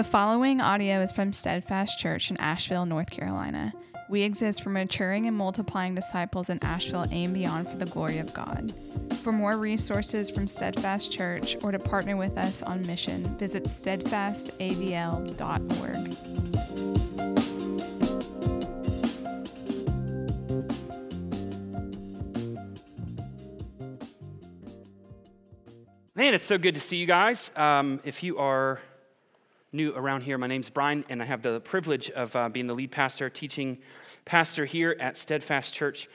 The following audio is from Steadfast Church in Asheville, North Carolina. We exist for maturing and multiplying disciples in Asheville and beyond for the glory of God. For more resources from Steadfast Church or to partner with us on mission, visit steadfastavl.org. Man, it's so good to see you guys. Um, if you are new around here, my name's Bryan, and I have the privilege of uh, being the lead pastor, teaching pastor here at Steadfast Church.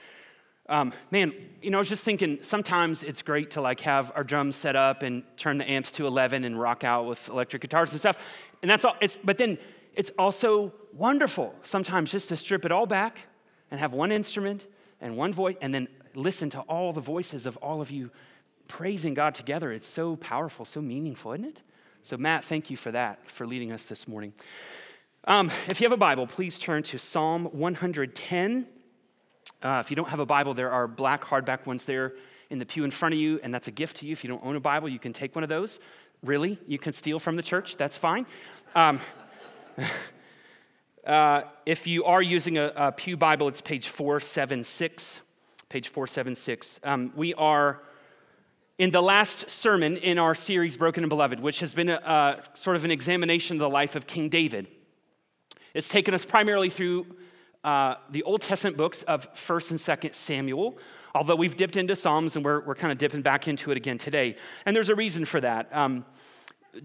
Um, man, you know, I was just thinking sometimes it's great to like have our drums set up and turn the amps to 11 and rock out with electric guitars and stuff. And that's all, it's, but then it's also wonderful sometimes just to strip it all back and have one instrument and one voice and then listen to all the voices of all of you praising God together. It's so powerful, so meaningful, isn't it? So, Matt, thank you for that, for leading us this morning. Um, if you have a Bible, please turn to Psalm 110. Uh, if you don't have a Bible, there are black hardback ones there in the pew in front of you, and that's a gift to you. If you don't own a Bible, you can take one of those. Really, you can steal from the church, that's fine. Um, uh, if you are using a, a, Pew Bible, it's page 476. Page 476. Um, we are in the last sermon in our series, Broken and Beloved, which has been a, sort of an examination of the life of King David. It's taken us primarily through uh, the Old Testament books of 1st and 2nd Samuel, although we've dipped into Psalms and we're, we're kind of dipping back into it again today. And there's a reason for that. Um,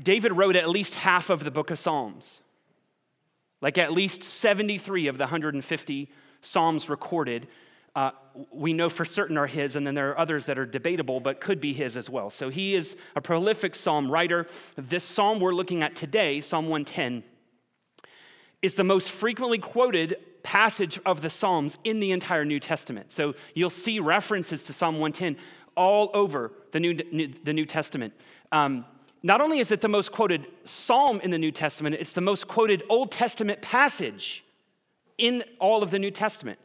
David wrote at least half of the book of Psalms, like at least 73 of the 150 Psalms recorded uh, we know for certain are his, and then there are others that are debatable but could be his as well. So he is a prolific psalm writer. This psalm we're looking at today, Psalm 110, is the most frequently quoted passage of the Psalms in the entire New Testament. So you'll see references to Psalm 110 all over the New, the New Testament. Um, not only is it the most quoted psalm in the New Testament, it's the most quoted Old Testament passage in all of the New Testament.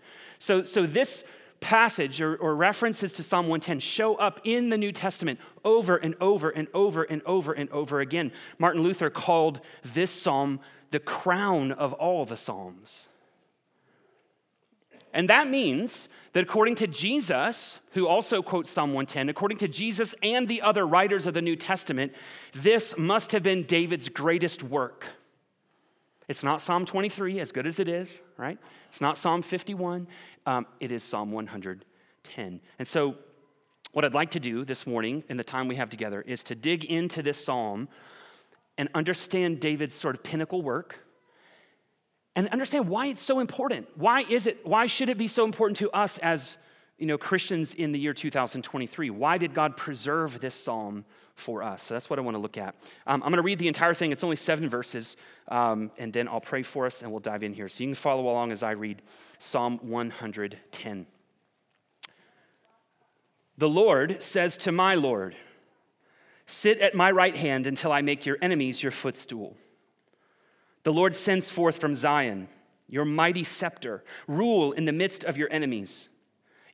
So, so this passage or, or, references to Psalm 110 show up in the New Testament over and over and over and over and over again. Martin Luther called this psalm the crown of all the psalms. And that means that according to Jesus, who also quotes Psalm 110, according to Jesus and the other writers of the New Testament, this must have been David's greatest work. It's not Psalm 23, as good as it is, right? It's not Psalm 51. Um, it is Psalm 110. And so, what I'd like to do this morning, in the time we have together, is to dig into this psalm and understand David's sort of pinnacle work and understand why it's so important. Why is it, why should it be so important to us as you know, Christians in the year 2023? Why did God preserve this psalm for us. So that's what I want to look at. Um, I'm going to read the entire thing. It's only seven verses, um, and then I'll pray for us and we'll dive in here. So you can follow along as I read Psalm 110. The Lord says to my Lord, Sit at my right hand until I make your enemies your footstool. The Lord sends forth from Zion your mighty scepter, rule in the midst of your enemies.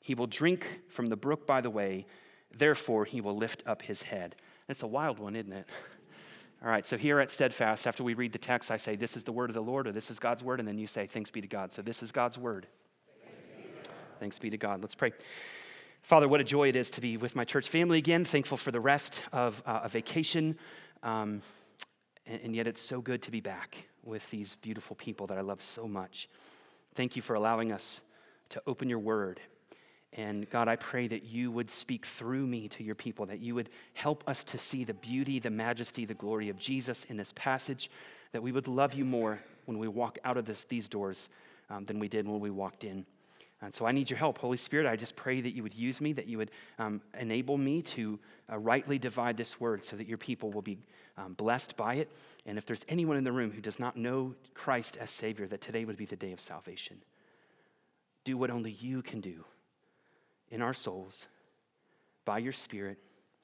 He will drink from the brook by the way, therefore he will lift up his head. It's a wild one, isn't it? All right, so here at Steadfast, after we read the text, I say, This is the word of the Lord, or this is God's word, and then you say, Thanks be to God. So this is God's word. Thanks be to God. Let's pray. Father, what a joy it is to be with my church family again. Thankful for the rest of uh, a vacation. Um, and, and yet it's so good to be back with these beautiful people that I love so much. Thank you for allowing us to open your word and God, I pray that you would speak through me to your people, that you would help us to see the beauty, the majesty, the glory of Jesus in this passage, that we would love you more when we walk out of this, these doors um, than we did when we walked in. And so I need your help. Holy Spirit, I just pray that you would use me, that you would um, enable me to uh, rightly divide this word so that your people will be um, blessed by it. And if there's anyone in the room who does not know Christ as Savior, that today would be the day of salvation. Do what only you can do in our souls by your Spirit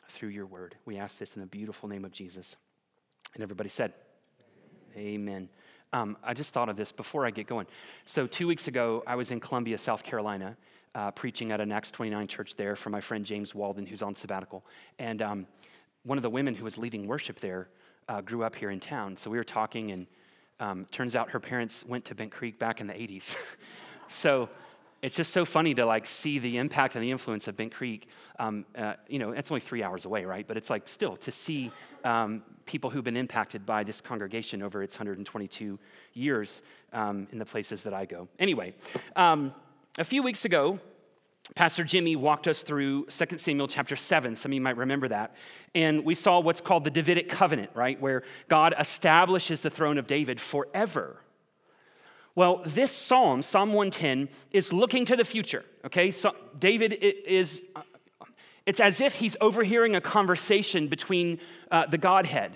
through your word. We ask this in the beautiful name of Jesus. And everybody said, Amen. Um, I just thought of this before I get going. So, two weeks ago, I was in Columbia, South Carolina, uh, preaching at an Acts 29 church there for my friend James Walden, who's on sabbatical. And um, one of the women who was leading worship there uh, grew up here in town. So, we were talking, and um, turns out her parents went to Bent Creek back in the 80s. so, it's just so funny to like see the impact and the influence of Bent Creek. Um, uh, you know, it's only three hours away, right? But it's like still to see um, people who've been impacted by this congregation over its 122 years um, in the places that I go. Anyway, um, a few weeks ago, Pastor Jimmy walked us through 2 Samuel chapter 7. Some of you might remember that. And we saw what's called the Davidic covenant, right? Where God establishes the throne of David forever. Well, this psalm, Psalm 110, is looking to the future, okay? So David is, it's as if he's overhearing a conversation between uh, the Godhead.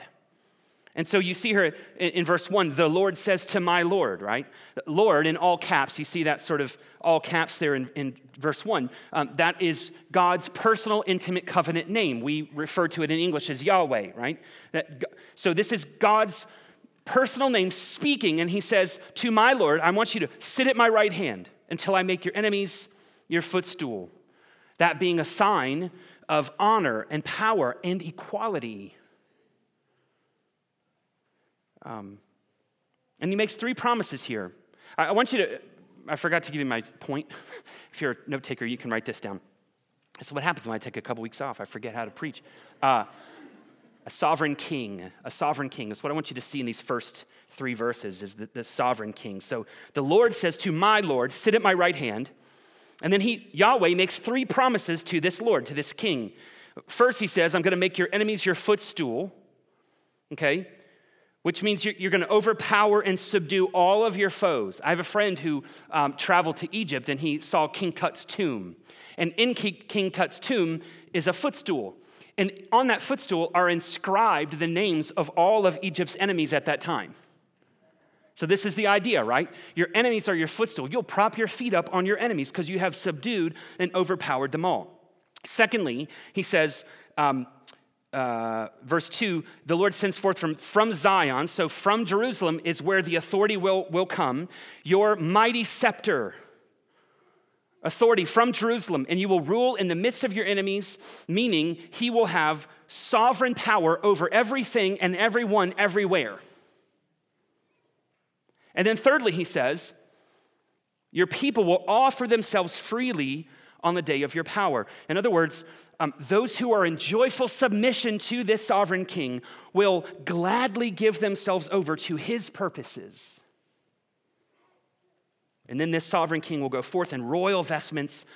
And so you see here in, in verse 1, the Lord says to my Lord, right? Lord in all caps, you see that sort of all caps there in, in verse 1. Um, that is God's personal, intimate covenant name. We refer to it in English as Yahweh, right? That, so this is God's personal name speaking, and he says, To my Lord, I want you to sit at my right hand until I make your enemies your footstool. That being a sign of honor and power and equality. Um, and he makes three promises here. I, I want you to, I forgot to give you my point. if you're a note taker, you can write this down. So, what happens when I take a couple weeks off? I forget how to preach. Uh, a sovereign king, a sovereign king. That's what I want you to see in these first three verses is the, the sovereign king. So the Lord says to my Lord, sit at my right hand. And then he, Yahweh makes three promises to this Lord, to this king. First, he says, I'm going to make your enemies your footstool, okay? Which means you're, you're going to overpower and subdue all of your foes. I have a friend who um, traveled to Egypt and he saw King Tut's tomb. And in King Tut's tomb is a footstool. And on that footstool are inscribed the names of all of Egypt's enemies at that time. So, this is the idea, right? Your enemies are your footstool. You'll prop your feet up on your enemies because you have subdued and overpowered them all. Secondly, he says, um, uh, verse 2 the Lord sends forth from, from Zion, so from Jerusalem is where the authority will, will come, your mighty scepter authority from Jerusalem, and you will rule in the midst of your enemies, meaning he will have sovereign power over everything and everyone everywhere. And then, thirdly, he says, Your people will offer themselves freely on the day of your power. In other words, um, those who are in joyful submission to this sovereign king will gladly give themselves over to his purposes. And then this sovereign king will go forth in royal vestments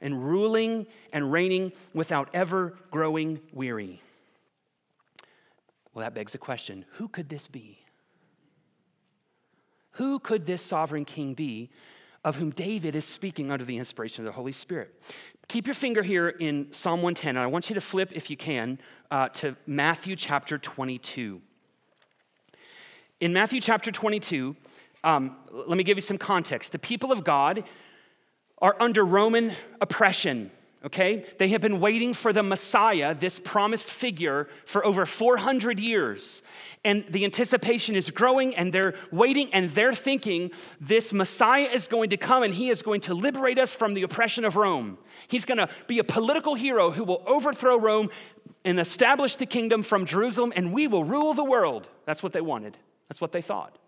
and ruling and reigning without ever growing weary. Well, that begs the question who could this be? Who could this sovereign king be of whom David is speaking under the inspiration of the Holy Spirit? Keep your finger here in Psalm 110, and I want you to flip, if you can, uh, to Matthew chapter 22. In Matthew chapter 22, um, let me give you some context. The people of God are under Roman oppression, okay? They have been waiting for the Messiah, this promised figure, for over 400 years. And the anticipation is growing, and they're waiting, and they're thinking this Messiah is going to come and he is going to liberate us from the oppression of Rome. He's going to be a political hero who will overthrow Rome and establish the kingdom from Jerusalem, and we will rule the world. That's what they wanted, that's what they thought.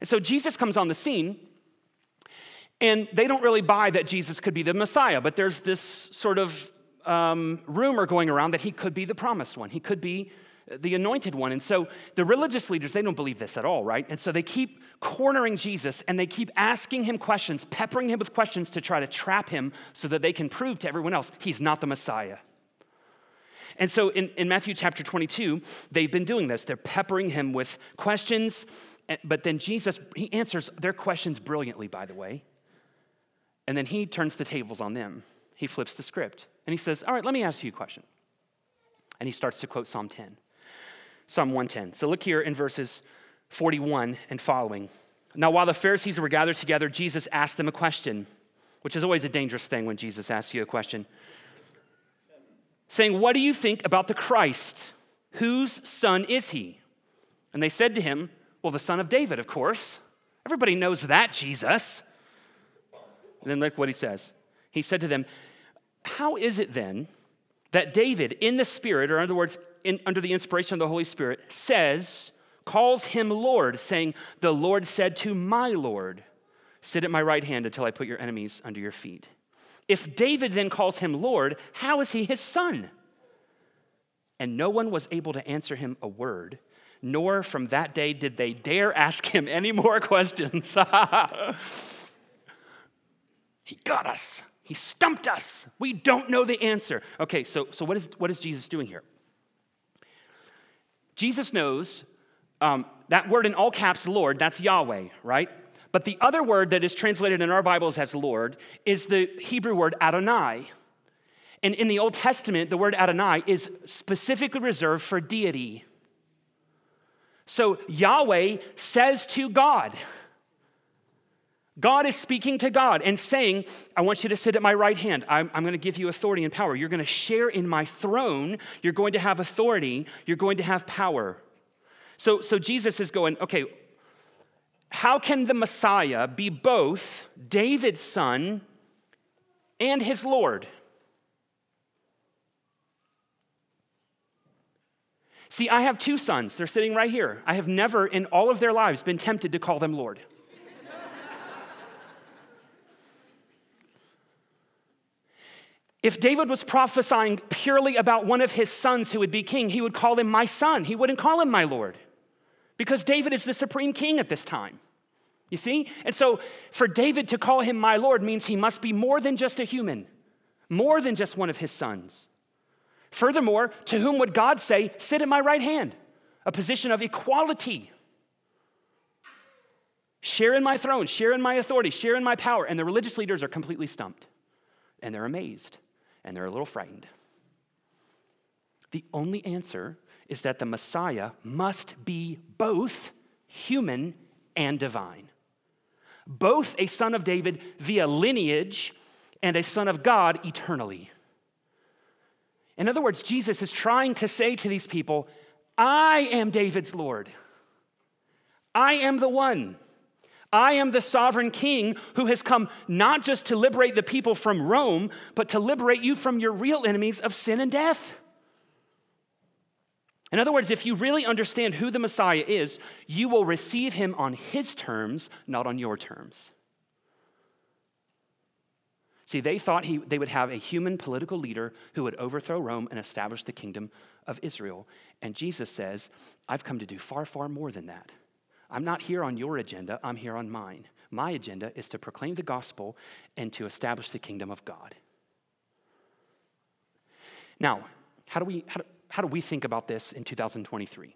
And so Jesus comes on the scene, and they don't really buy that Jesus could be the Messiah, but there's this sort of um, rumor going around that he could be the promised one. He could be the anointed one. And so the religious leaders, they don't believe this at all, right? And so they keep cornering Jesus and they keep asking him questions, peppering him with questions to try to trap him so that they can prove to everyone else he's not the Messiah. And so in, in Matthew chapter 22, they've been doing this. They're peppering him with questions but then Jesus, he answers their questions brilliantly, by the way. And then he turns the tables on them. He flips the script and he says, All right, let me ask you a question. And he starts to quote Psalm 10, Psalm 110. So look here in verses 41 and following. Now, while the Pharisees were gathered together, Jesus asked them a question, which is always a dangerous thing when Jesus asks you a question, saying, What do you think about the Christ? Whose son is he? And they said to him, Well, the son of David, of course. Everybody knows that, Jesus. And then look what he says. He said to them, How is it then that David, in the Spirit, or in other words, in, under the inspiration of the Holy Spirit, says, calls him Lord, saying, The Lord said to my Lord, Sit at my right hand until I put your enemies under your feet. If David then calls him Lord, how is he his son? And no one was able to answer him a word, nor from that day did they dare ask him any more questions. he got us. He stumped us. We don't know the answer. Okay, so, so what, is, what is Jesus doing here? Jesus knows um, that word in all caps, Lord, that's Yahweh, right? But the other word that is translated in our Bibles as Lord is the Hebrew word Adonai. And in the Old Testament, the word Adonai is specifically reserved for deity. So Yahweh says to God, God is speaking to God and saying, I want you to sit at my right hand. I'm, I'm going to give you authority and power. You're going to share in my throne. You're going to have authority. You're going to have power. So, so Jesus is going, okay, how can the Messiah be both David's son and his Lord? See, I have two sons. They're sitting right here. I have never in all of their lives been tempted to call them Lord. If David was prophesying purely about one of his sons who would be king, he would call him my son. He wouldn't call him my Lord because David is the supreme king at this time. You see? And so for David to call him my Lord means he must be more than just a human, more than just one of his sons. Furthermore, to whom would God say, Sit at my right hand? A position of equality. Share in my throne, share in my authority, share in my power. And the religious leaders are completely stumped and they're amazed and they're a little frightened. The only answer is that the Messiah must be both human and divine, both a son of David via lineage and a son of God eternally. In other words, Jesus is trying to say to these people, I am David's Lord. I am the one. I am the sovereign king who has come not just to liberate the people from Rome, but to liberate you from your real enemies of sin and death. In other words, if you really understand who the Messiah is, you will receive him on his terms, not on your terms. See, they thought he, they would have a human political leader who would overthrow Rome and establish the kingdom of Israel. And Jesus says, I've come to do far, far more than that. I'm not here on your agenda, I'm here on mine. My agenda is to proclaim the gospel and to establish the kingdom of God. Now, how do we, how do, how do we think about this in 2023?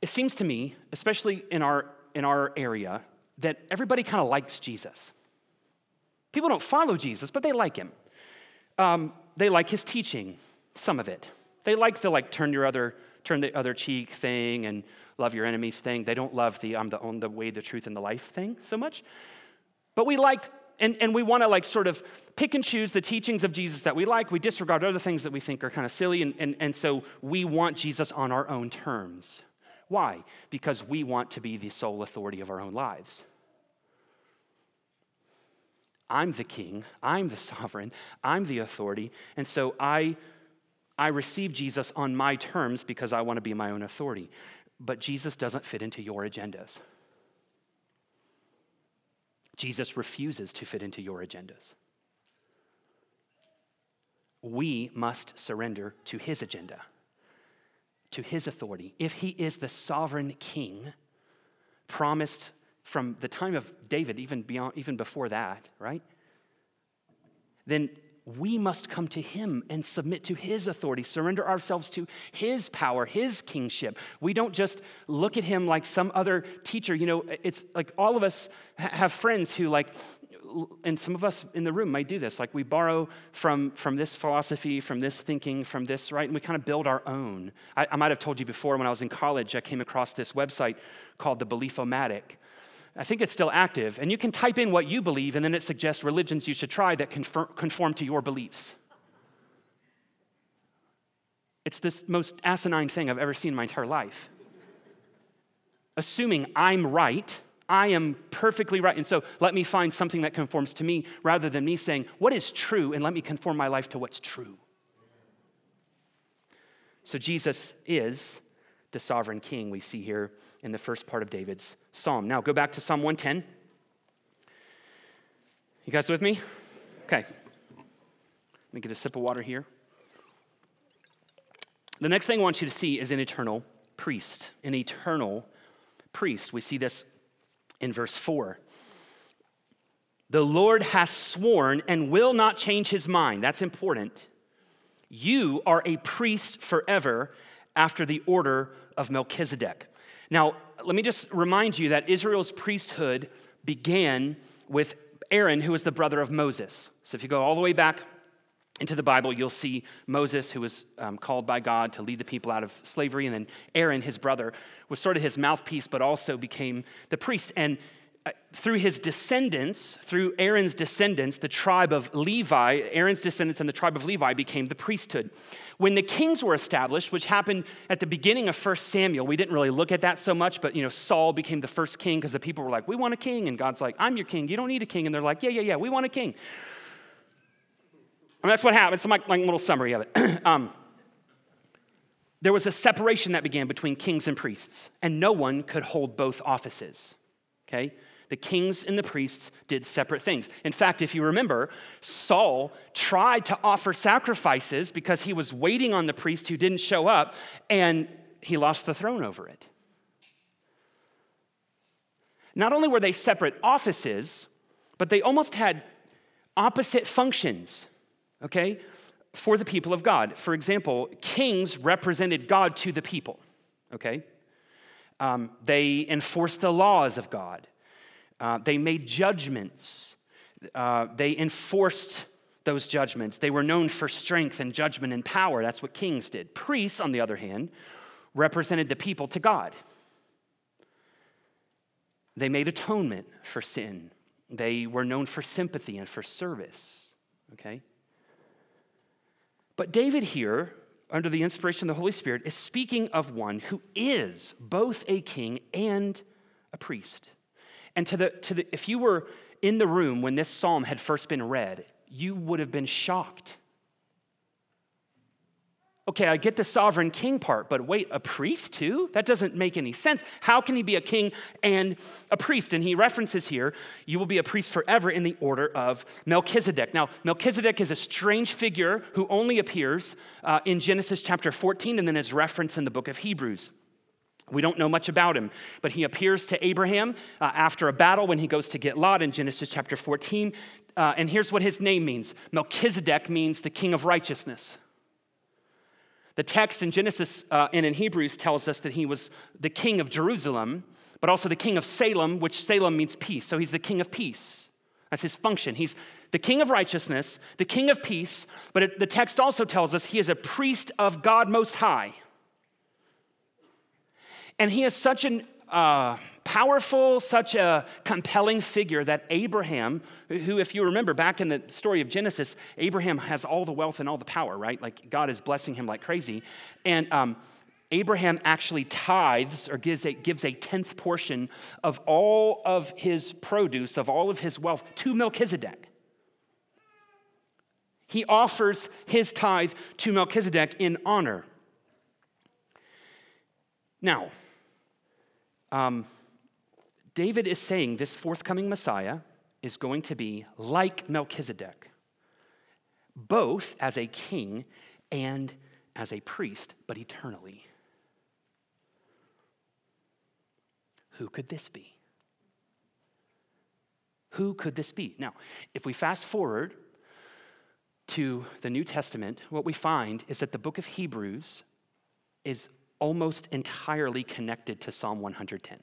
It seems to me, especially in our, in our area, that everybody kind of likes Jesus. People don't follow Jesus, but they like him. Um, they like his teaching, some of it. They like the like turn your other turn the other cheek thing and love your enemies thing. They don't love the I'm the on the way, the truth, and the life thing so much. But we like and, and we want to like sort of pick and choose the teachings of Jesus that we like. We disregard other things that we think are kind of silly, and, and, and so we want Jesus on our own terms. Why? Because we want to be the sole authority of our own lives. I'm the king, I'm the sovereign, I'm the authority, and so I, I receive Jesus on my terms because I want to be my own authority. But Jesus doesn't fit into your agendas. Jesus refuses to fit into your agendas. We must surrender to his agenda, to his authority. If he is the sovereign king, promised from the time of David, even, beyond, even before that, right? Then we must come to him and submit to his authority, surrender ourselves to his power, his kingship. We don't just look at him like some other teacher. You know, it's like all of us have friends who, like, and some of us in the room might do this. Like, we borrow from, from this philosophy, from this thinking, from this, right? And we kind of build our own. I, I might have told you before when I was in college, I came across this website called the Beliefomatic. I think it's still active. And you can type in what you believe, and then it suggests religions you should try that conform to your beliefs. It's the most asinine thing I've ever seen in my entire life. Assuming I'm right, I am perfectly right. And so let me find something that conforms to me rather than me saying, What is true? And let me conform my life to what's true. So Jesus is the sovereign king we see here in the first part of David's psalm. Now, go back to Psalm 110. You guys with me? Okay. Let me get a sip of water here. The next thing I want you to see is an eternal priest. An eternal priest. We see this in verse 4. The Lord has sworn and will not change his mind. That's important. You are a priest forever after the order of Melchizedek. Now, let me just remind you that Israel's priesthood began with Aaron, who was the brother of Moses. So if you go all the way back into the Bible, you'll see Moses, who was um, called by God to lead the people out of slavery, and then Aaron, his brother, was sort of his mouthpiece, but also became the priest. And through his descendants, through Aaron's descendants, the tribe of Levi, Aaron's descendants and the tribe of Levi became the priesthood. When the kings were established, which happened at the beginning of 1 Samuel, we didn't really look at that so much, but you know, Saul became the first king because the people were like, We want a king. And God's like, I'm your king. You don't need a king. And they're like, Yeah, yeah, yeah, we want a king. I mean, that's what happened. It's a little summary of it. um, there was a separation that began between kings and priests, and no one could hold both offices. Okay? The kings and the priests did separate things. In fact, if you remember, Saul tried to offer sacrifices because he was waiting on the priest who didn't show up, and he lost the throne over it. Not only were they separate offices, but they almost had opposite functions, okay, for the people of God. For example, kings represented God to the people, okay? Um, they enforced the laws of God. Uh, they made judgments. Uh, they enforced those judgments. They were known for strength and judgment and power. That's what kings did. Priests, on the other hand, represented the people to God. They made atonement for sin. They were known for sympathy and for service. Okay? But David here, under the inspiration of the Holy Spirit, is speaking of one who is both a king and a priest. And to the, to the, if you were in the room when this psalm had first been read, you would have been shocked. Okay, I get the sovereign king part, but wait, a priest too? That doesn't make any sense. How can he be a king and a priest? And he references here, you will be a priest forever in the order of Melchizedek. Now, Melchizedek is a strange figure who only appears uh, in Genesis chapter 14 and then is referenced in the book of Hebrews. We don't know much about him, but he appears to Abraham uh, after a battle when he goes to get Lot in Genesis chapter 14. Uh, and here's what his name means Melchizedek means the king of righteousness. The text in Genesis uh, and in Hebrews tells us that he was the king of Jerusalem, but also the king of Salem, which Salem means peace. So he's the king of peace. That's his function. He's the king of righteousness, the king of peace, but it, the text also tells us he is a priest of God Most High. And he is such a uh, powerful, such a compelling figure that Abraham, who, if you remember back in the story of Genesis, Abraham has all the wealth and all the power, right? Like God is blessing him like crazy. And um, Abraham actually tithes or gives a, gives a tenth portion of all of his produce, of all of his wealth to Melchizedek. He offers his tithe to Melchizedek in honor. Now, um, David is saying this forthcoming Messiah is going to be like Melchizedek, both as a king and as a priest, but eternally. Who could this be? Who could this be? Now, if we fast forward to the New Testament, what we find is that the book of Hebrews is almost entirely connected to Psalm 110.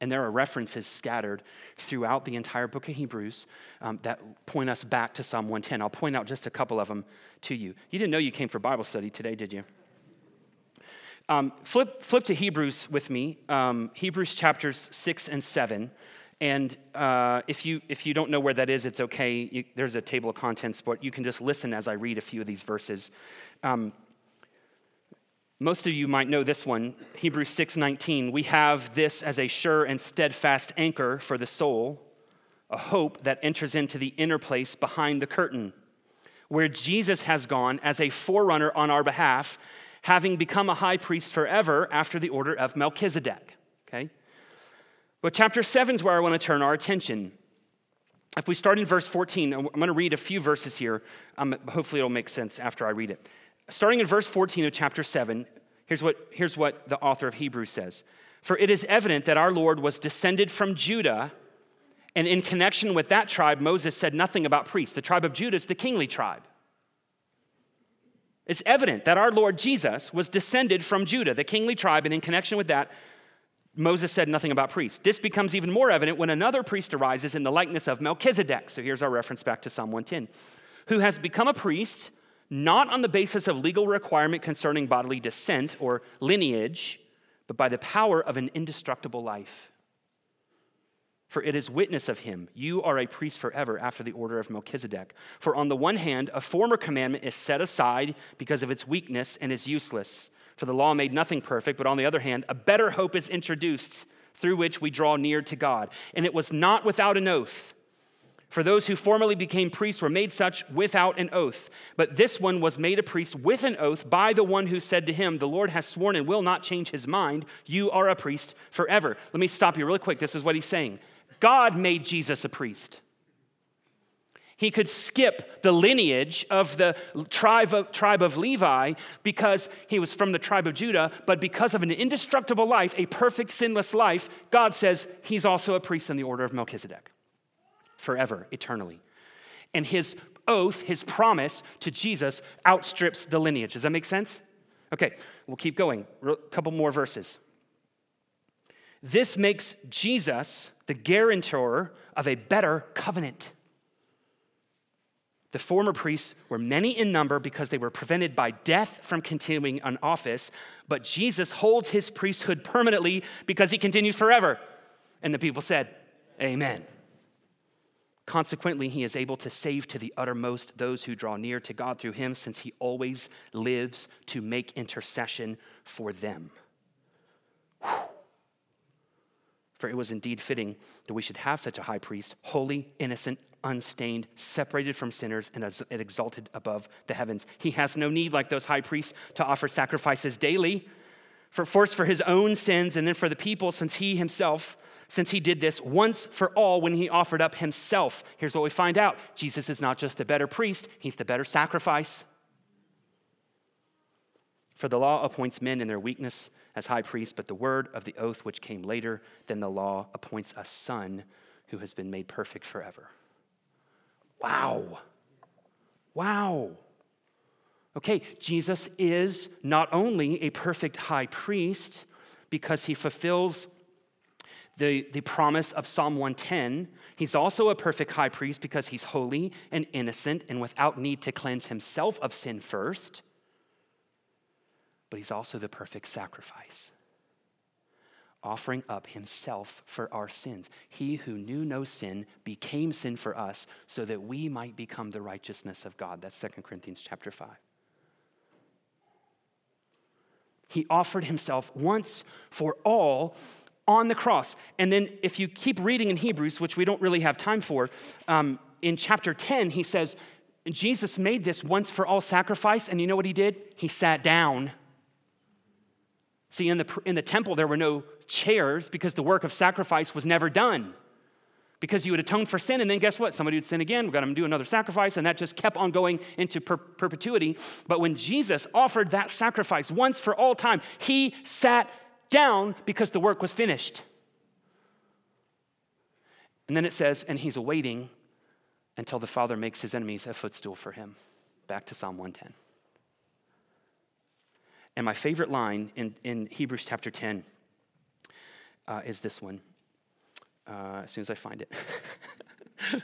And there are references scattered throughout the entire book of Hebrews um, that point us back to Psalm 110. I'll point out just a couple of them to you. You didn't know you came for Bible study today, did you? Um, flip, flip to Hebrews with me, um, Hebrews chapters 6 and 7. And uh, if, you, if you don't know where that is, it's okay. You, there's a table of contents, but you can just listen as I read a few of these verses. Um, most of you might know this one, Hebrews 6:19. We have this as a sure and steadfast anchor for the soul, a hope that enters into the inner place behind the curtain, where Jesus has gone as a forerunner on our behalf, having become a high priest forever after the order of Melchizedek. Okay? But chapter 7 is where I want to turn our attention. If we start in verse 14, I'm going to read a few verses here. Um, hopefully, it'll make sense after I read it. Starting in verse 14 of chapter 7, here's what, here's what the author of Hebrews says For it is evident that our Lord was descended from Judah, and in connection with that tribe, Moses said nothing about priests. The tribe of Judah is the kingly tribe. It's evident that our Lord Jesus was descended from Judah, the kingly tribe, and in connection with that, Moses said nothing about priests. This becomes even more evident when another priest arises in the likeness of Melchizedek. So here's our reference back to Psalm 110, who has become a priest not on the basis of legal requirement concerning bodily descent or lineage, but by the power of an indestructible life. For it is witness of him, you are a priest forever after the order of Melchizedek. For on the one hand, a former commandment is set aside because of its weakness and is useless. For the law made nothing perfect, but on the other hand, a better hope is introduced through which we draw near to God. And it was not without an oath. For those who formerly became priests were made such without an oath. But this one was made a priest with an oath by the one who said to him, The Lord has sworn and will not change his mind. You are a priest forever. Let me stop you really quick. This is what he's saying God made Jesus a priest. He could skip the lineage of the tribe of, tribe of Levi because he was from the tribe of Judah, but because of an indestructible life, a perfect, sinless life, God says he's also a priest in the order of Melchizedek forever, eternally. And his oath, his promise to Jesus outstrips the lineage. Does that make sense? Okay, we'll keep going. A couple more verses. This makes Jesus the guarantor of a better covenant. The former priests were many in number because they were prevented by death from continuing an office, but Jesus holds his priesthood permanently because he continues forever. And the people said, Amen. Consequently, he is able to save to the uttermost those who draw near to God through him, since he always lives to make intercession for them. Whew. For it was indeed fitting that we should have such a high priest, holy, innocent, unstained, separated from sinners, and exalted above the heavens. He has no need, like those high priests, to offer sacrifices daily, for first for his own sins and then for the people, since he himself since he did this once for all when he offered up himself. Here's what we find out Jesus is not just the better priest, he's the better sacrifice. For the law appoints men in their weakness as high priests, but the word of the oath which came later than the law appoints a son who has been made perfect forever. Wow. Wow. Okay, Jesus is not only a perfect high priest because he fulfills the, the promise of Psalm 110. He's also a perfect high priest because he's holy and innocent and without need to cleanse himself of sin first. But he's also the perfect sacrifice, offering up himself for our sins. He who knew no sin became sin for us so that we might become the righteousness of God. That's 2 Corinthians chapter 5. He offered himself once for all on the cross. And then, if you keep reading in Hebrews, which we don't really have time for, um, in chapter 10, he says, Jesus made this once for all sacrifice, and you know what he did? He sat down. See, in the, in the temple, there were no chairs because the work of sacrifice was never done. Because you would atone for sin, and then guess what? Somebody would sin again. We've got to do another sacrifice, and that just kept on going into per- perpetuity. But when Jesus offered that sacrifice once for all time, he sat down because the work was finished. And then it says, and he's awaiting until the Father makes his enemies a footstool for him. Back to Psalm 110. And my favorite line in, in Hebrews chapter 10 uh, is this one. Uh, as soon as I find it.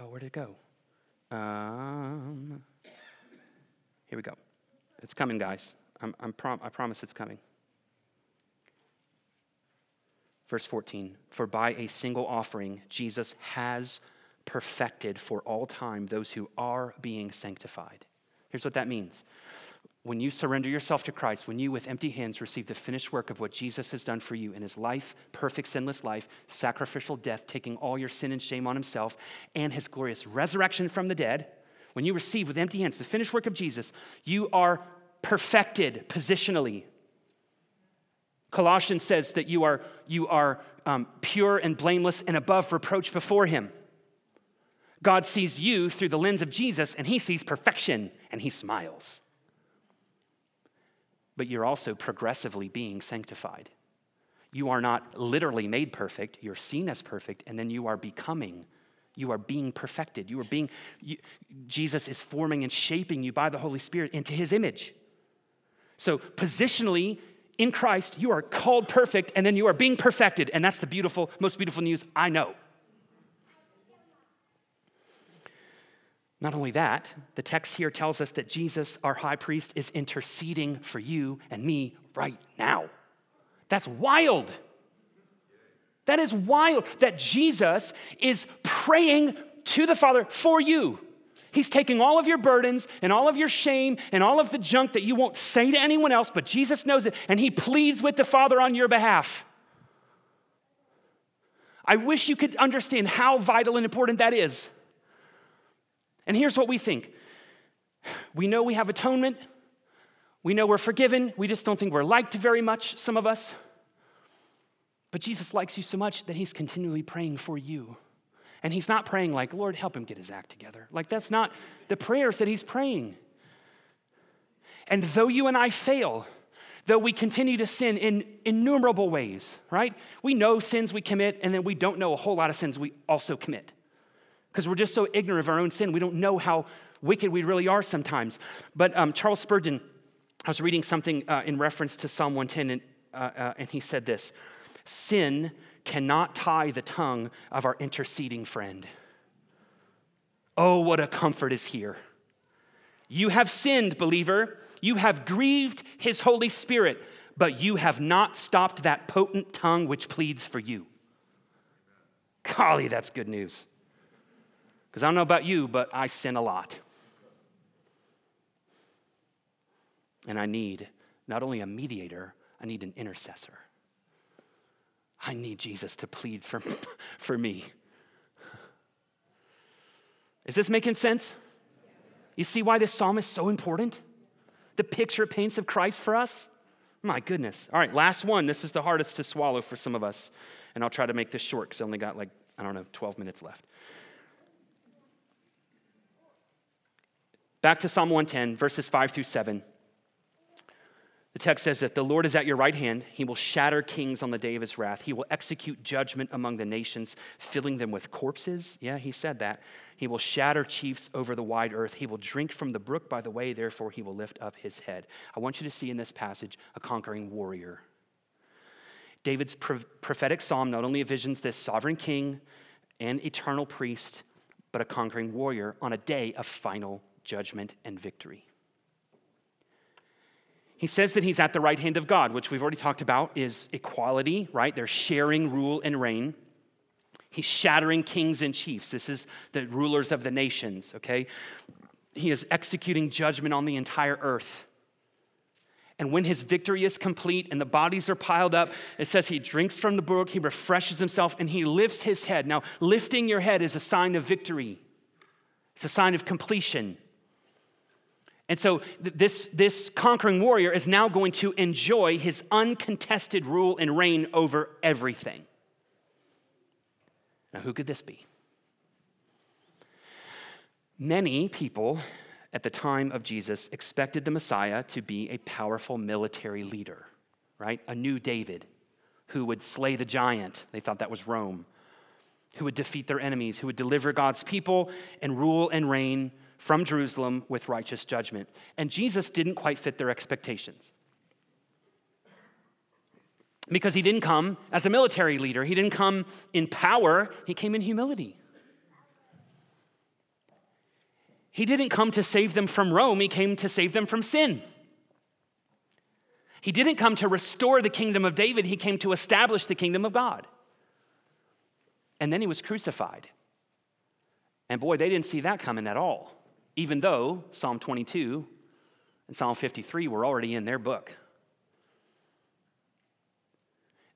oh, where did it go? Um, here we go. It's coming, guys. I'm, I'm prom- I promise it's coming. Verse 14 For by a single offering, Jesus has perfected for all time those who are being sanctified. Here's what that means. When you surrender yourself to Christ, when you with empty hands receive the finished work of what Jesus has done for you in his life, perfect sinless life, sacrificial death, taking all your sin and shame on himself, and his glorious resurrection from the dead, when you receive with empty hands the finished work of Jesus, you are perfected positionally. Colossians says that you are, you are um, pure and blameless and above reproach before him. God sees you through the lens of Jesus and he sees perfection and he smiles. But you're also progressively being sanctified. You are not literally made perfect, you're seen as perfect, and then you are becoming. You are being perfected. You are being, you, Jesus is forming and shaping you by the Holy Spirit into his image. So, positionally, in Christ, you are called perfect, and then you are being perfected. And that's the beautiful, most beautiful news I know. Not only that, the text here tells us that Jesus, our high priest, is interceding for you and me right now. That's wild. That is wild that Jesus is praying to the Father for you. He's taking all of your burdens and all of your shame and all of the junk that you won't say to anyone else, but Jesus knows it, and He pleads with the Father on your behalf. I wish you could understand how vital and important that is. And here's what we think we know we have atonement, we know we're forgiven, we just don't think we're liked very much, some of us. But Jesus likes you so much that he's continually praying for you. And he's not praying like, Lord, help him get his act together. Like, that's not the prayers that he's praying. And though you and I fail, though we continue to sin in innumerable ways, right? We know sins we commit, and then we don't know a whole lot of sins we also commit because we're just so ignorant of our own sin. We don't know how wicked we really are sometimes. But um, Charles Spurgeon, I was reading something uh, in reference to Psalm 110, and, uh, uh, and he said this Sin cannot tie the tongue of our interceding friend. Oh, what a comfort is here. You have sinned, believer. You have grieved his Holy Spirit, but you have not stopped that potent tongue which pleads for you. Golly, that's good news. Because I don't know about you, but I sin a lot. And I need not only a mediator, I need an intercessor. I need Jesus to plead for, for me. Is this making sense? You see why this psalm is so important? The picture it paints of Christ for us? My goodness. All right, last one. This is the hardest to swallow for some of us. And I'll try to make this short because I only got like, I don't know, 12 minutes left. Back to Psalm 110, verses 5 through 7. The text says that the Lord is at your right hand. He will shatter kings on the day of his wrath. He will execute judgment among the nations, filling them with corpses. Yeah, he said that. He will shatter chiefs over the wide earth. He will drink from the brook by the way, therefore, he will lift up his head. I want you to see in this passage a conquering warrior. David's prophetic psalm not only envisions this sovereign king and eternal priest, but a conquering warrior on a day of final judgment, and victory. He says that he's at the right hand of God, which we've already talked about is equality, right? They're sharing rule and reign. He's shattering kings and chiefs. This is the rulers of the nations, okay? He is executing judgment on the entire earth. And when his victory is complete and the bodies are piled up, it says he drinks from the brook, he refreshes himself, and he lifts his head. Now, lifting your head is a sign of victory, it's a sign of completion. And so this, this conquering warrior is now going to enjoy his uncontested rule and reign over everything. Now, who could this be? Many people at the time of Jesus expected the Messiah to be a powerful military leader, right? A new David who would slay the giant. They thought that was Rome who would defeat their enemies, who would deliver God's people and rule and reign from Jerusalem with righteous judgment. And Jesus didn't quite fit their expectations. Because he didn't come as a military leader, he didn't come in power, he came in humility. He didn't come to save them from Rome, he came to save them from sin. He didn't come to restore the kingdom of David, he came to establish the kingdom of God. And then he was crucified. And boy, they didn't see that coming at all, even though Psalm 22 and Psalm 53 were already in their book.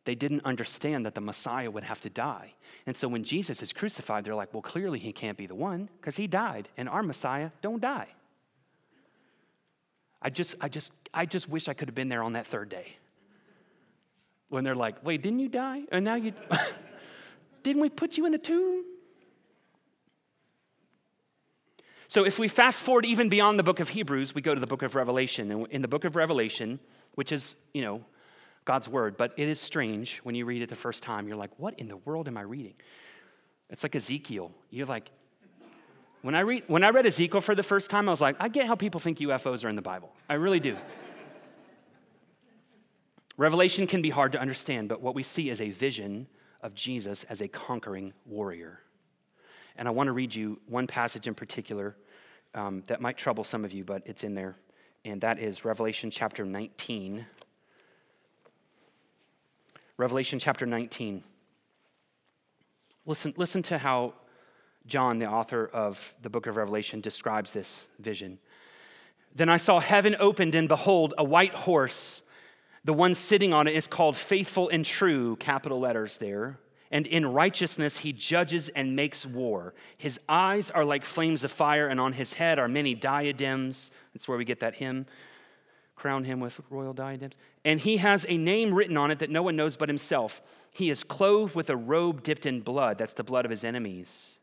They didn't understand that the Messiah would have to die. And so when Jesus is crucified, they're like, well, clearly he can't be the one because he died, and our Messiah don't die. I just, I just, I just wish I could have been there on that third day. When they're like, wait, didn't you die? And now you, didn't we put you in a tomb? So if we fast forward even beyond the book of Hebrews, we go to the book of Revelation. And in the book of Revelation, which is, you know, God's word, but it is strange when you read it the first time. You're like, what in the world am I reading? It's like Ezekiel. You're like, when I, read, when I read Ezekiel for the first time, I was like, I get how people think UFOs are in the Bible. I really do. Revelation can be hard to understand, but what we see is a vision of Jesus as a conquering warrior. And I want to read you one passage in particular um, that might trouble some of you, but it's in there. And that is Revelation chapter 19. Revelation chapter 19. Listen, listen to how John, the author of the book of Revelation, describes this vision. Then I saw heaven opened, and behold, a white horse. The one sitting on it is called Faithful and True, capital letters there. And in righteousness he judges and makes war. His eyes are like flames of fire, and on his head are many diadems. That's where we get that hymn. Crown him with royal diadems. And he has a name written on it that no one knows but himself. He is clothed with a robe dipped in blood. That's the blood of his enemies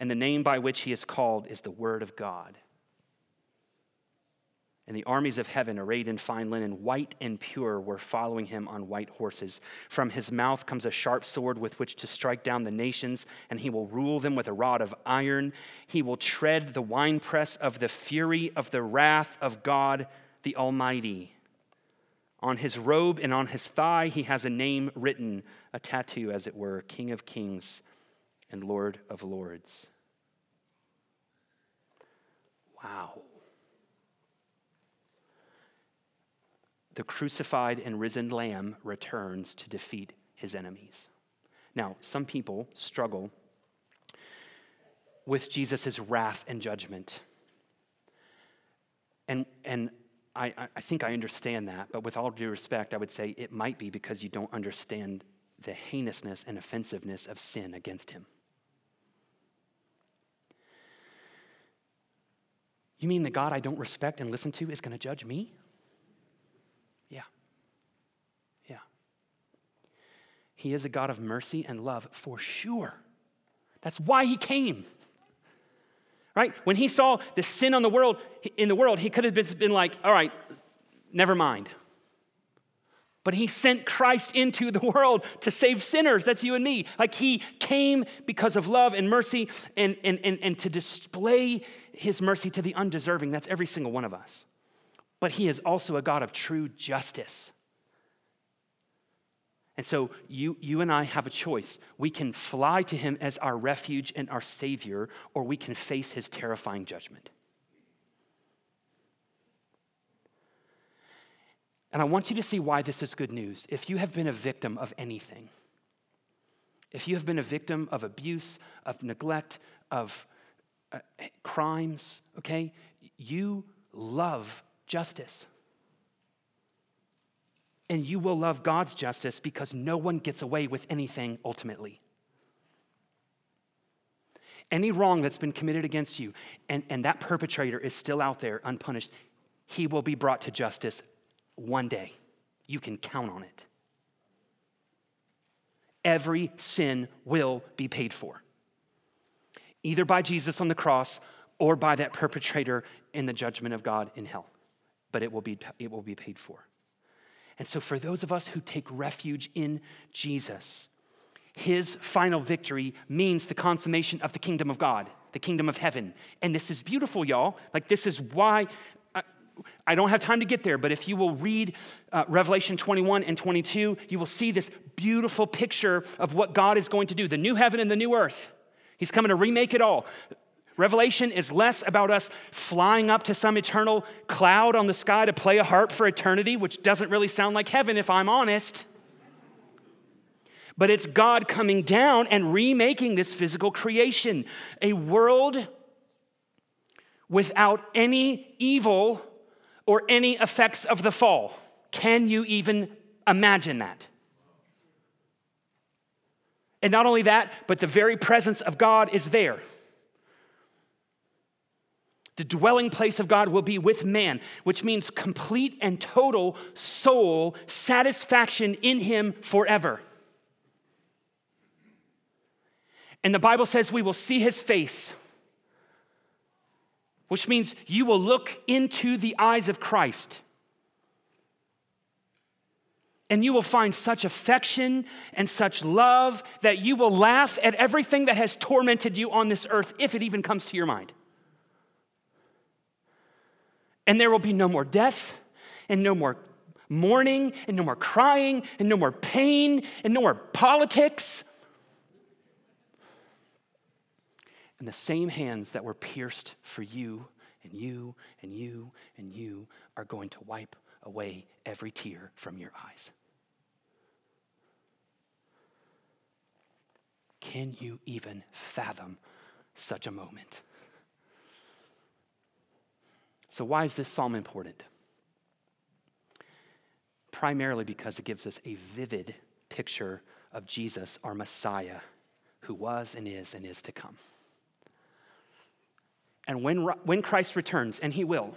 and the name by which he is called is the Word of God. And the armies of heaven, arrayed in fine linen, white and pure, were following him on white horses. From his mouth comes a sharp sword with which to strike down the nations, and he will rule them with a rod of iron. He will tread the winepress of the fury of the wrath of God the Almighty. On his robe and on his thigh, he has a name written, a tattoo, as it were King of Kings and Lord of Lords. Wow. The crucified and risen Lamb returns to defeat his enemies. Now, some people struggle with Jesus' wrath and judgment. And, and I, I think I understand that, but with all due respect, I would say it might be because you don't understand the heinousness and offensiveness of sin against him. You mean the God I don't respect and listen to is going to judge me? Yeah. Yeah. He is a God of mercy and love for sure. That's why he came. Right? When he saw the sin on the world in the world, he could have been like, "All right, never mind. But he sent Christ into the world to save sinners. That's you and me. Like he came because of love and mercy and, and, and, and to display his mercy to the undeserving. That's every single one of us. But he is also a God of true justice. And so you, you and I have a choice. We can fly to him as our refuge and our savior, or we can face his terrifying judgment. And I want you to see why this is good news. If you have been a victim of anything, if you have been a victim of abuse, of neglect, of uh, crimes, okay, you love justice. And you will love God's justice because no one gets away with anything ultimately. Any wrong that's been committed against you, and, and that perpetrator is still out there unpunished, he will be brought to justice one day. You can count on it. Every sin will be paid for, either by Jesus on the cross or by that perpetrator in the judgment of God in hell. But it will be, it will be paid for. And so, for those of us who take refuge in Jesus, his final victory means the consummation of the kingdom of God, the kingdom of heaven. And this is beautiful, y'all. Like, this is why I, don't have time to get there, but if you will read uh, Revelation 21 and 22, you will see this beautiful picture of what God is going to do the new heaven and the new earth. He's coming to remake it all. Revelation is less about us flying up to some eternal cloud on the sky to play a harp for eternity, which doesn't really sound like heaven if I'm honest but it's God coming down and remaking this physical creation. A world without any evil or any effects of the fall. Can you even imagine that? And not only that, but the very presence of God is there. The dwelling place of God will be with man, which means complete and total soul satisfaction in Him forever. And the Bible says we will see his face, which means you will look into the eyes of Christ. And you will find such affection and such love that you will laugh at everything that has tormented you on this earth, if it even comes to your mind. And there will be no more death, and no more mourning, and no more crying, and no more pain, and no more politics. And the same hands that were pierced for you and you and you and you are going to wipe away every tear from your eyes. Can you even fathom such a moment? So, why is this psalm important? Primarily because it gives us a vivid picture of Jesus, our Messiah, who was and is and is to come. And when, when Christ returns, and he will,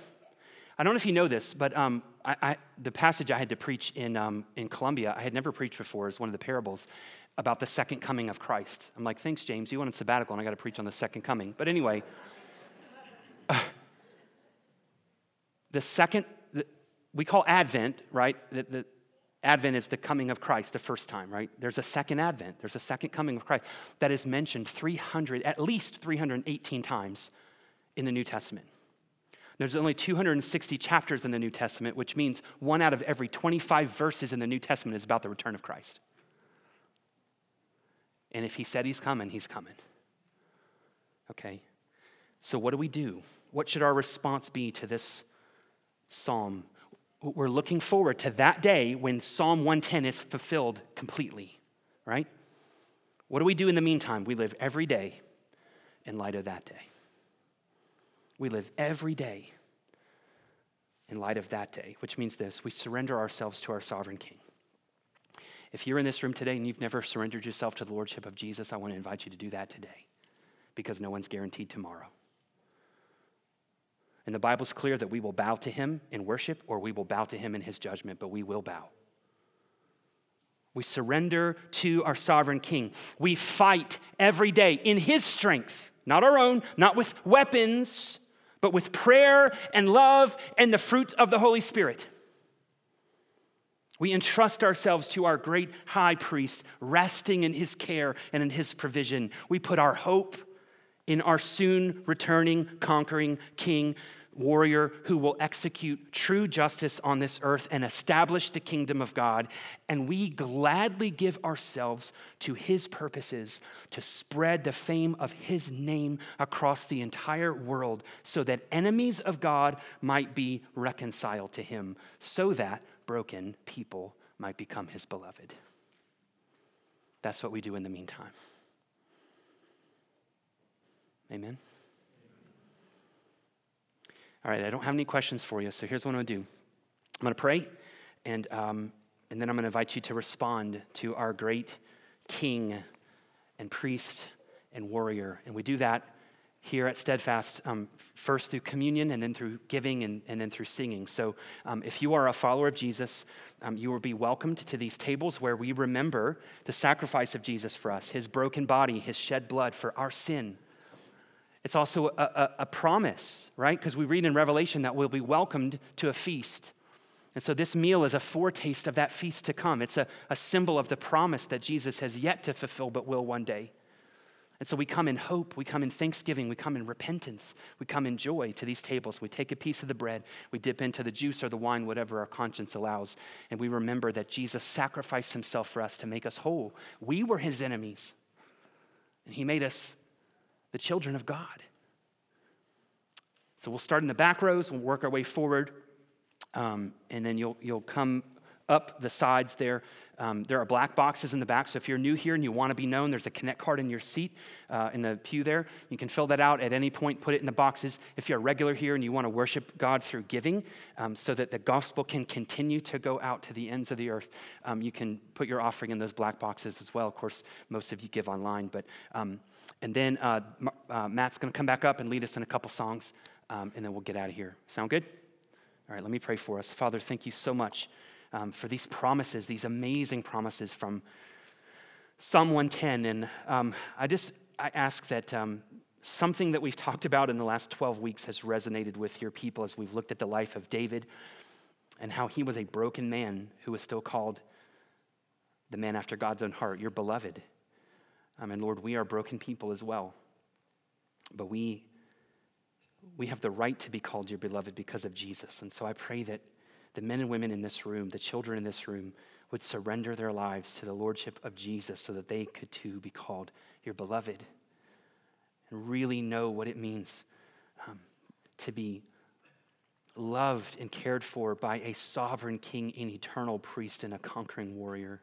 I don't know if you know this, but um, I, I, the passage I had to preach in, um, in Columbia, I had never preached before, is one of the parables about the second coming of Christ. I'm like, thanks, James. You went on sabbatical, and I got to preach on the second coming. But anyway, the second, we call Advent, right? The, the, Advent is the coming of Christ the first time, right? There's a second Advent, there's a second coming of Christ that is mentioned 300, at least 318 times in the New Testament. There's only 260 chapters in the New Testament, which means one out of every 25 verses in the New Testament is about the return of Christ. And if he said he's coming, he's coming. Okay? So, what do we do? What should our response be to this psalm? We're looking forward to that day when Psalm 110 is fulfilled completely, right? What do we do in the meantime? We live every day in light of that day. We live every day in light of that day, which means this we surrender ourselves to our sovereign King. If you're in this room today and you've never surrendered yourself to the Lordship of Jesus, I want to invite you to do that today because no one's guaranteed tomorrow. And the Bible's clear that we will bow to him in worship or we will bow to him in his judgment, but we will bow. We surrender to our sovereign king. We fight every day in his strength, not our own, not with weapons, but with prayer and love and the fruit of the Holy Spirit. We entrust ourselves to our great high priest, resting in his care and in his provision. We put our hope in our soon returning, conquering king warrior who will execute true justice on this earth and establish the kingdom of God. And we gladly give ourselves to his purposes to spread the fame of his name across the entire world so that enemies of God might be reconciled to him, so that broken people might become his beloved. That's what we do in the meantime. Amen. All right, I don't have any questions for you, so here's what I'm going to do I'm going to pray, and, um, and then I'm going to invite you to respond to our great king and priest and warrior. And we do that here at Steadfast, um, first through communion and then through giving and, and then through singing. So um, if you are a follower of Jesus, um, you will be welcomed to these tables where we remember the sacrifice of Jesus for us, his broken body, his shed blood for our sin. It's also a, a, a promise, right? Because we read in Revelation that we'll be welcomed to a feast And so this meal is a foretaste of that feast to come. It's a, a symbol of the promise that Jesus has yet to fulfill but will one day. And so we come in hope, we come in thanksgiving, we come in repentance, we come in joy to these tables. We take a piece of the bread, we dip into the juice or the wine, whatever our conscience allows, and we remember that Jesus sacrificed himself for us to make us whole. We were his enemies, and he made us the children of God. So we'll start in the back rows, we'll work our way forward, um, and then you'll, you'll come up the sides there. Um, there are black boxes in the back, so if you're new here and you want to be known, there's a connect card in your seat uh, in the pew there. You can fill that out at any point, put it in the boxes. If you're a regular here and you want to worship God through giving um, so that the gospel can continue to go out to the ends of the earth, um, you can put your offering in those black boxes as well. Of course, most of you give online, but um, and then uh, uh, Matt's going to come back up and lead us in a couple songs, um, and then we'll get out of here. Sound good? All right, let me pray for us. Father, thank you so much um, for these promises, these amazing promises from Psalm 110. And um, I just I ask that um, something that we've talked about in the last 12 weeks has resonated with your people as we've looked at the life of David and how he was a broken man who was still called the man after God's own heart, your beloved. Um, and Lord, we are broken people as well. But we, we have the right to be called your beloved because of Jesus. And so I pray that the men and women in this room, the children in this room, would surrender their lives to the lordship of Jesus so that they could too be called your beloved and really know what it means um, to be loved and cared for by a sovereign king, an eternal priest, and a conquering warrior.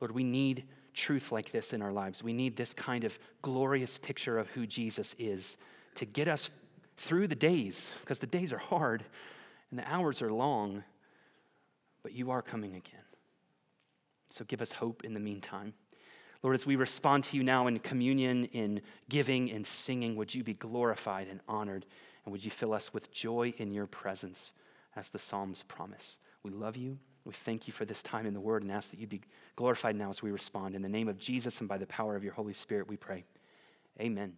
Lord, we need truth like this in our lives. We need this kind of glorious picture of who Jesus is to get us through the days, because the days are hard and the hours are long, but you are coming again. So give us hope in the meantime. Lord, as we respond to you now in communion, in giving, in singing, would you be glorified and honored? And would you fill us with joy in your presence, as the Psalms promise? We love you. We thank you for this time in the Word and ask that you be glorified now as we respond. In the name of Jesus and by the power of your Holy Spirit, we pray. Amen.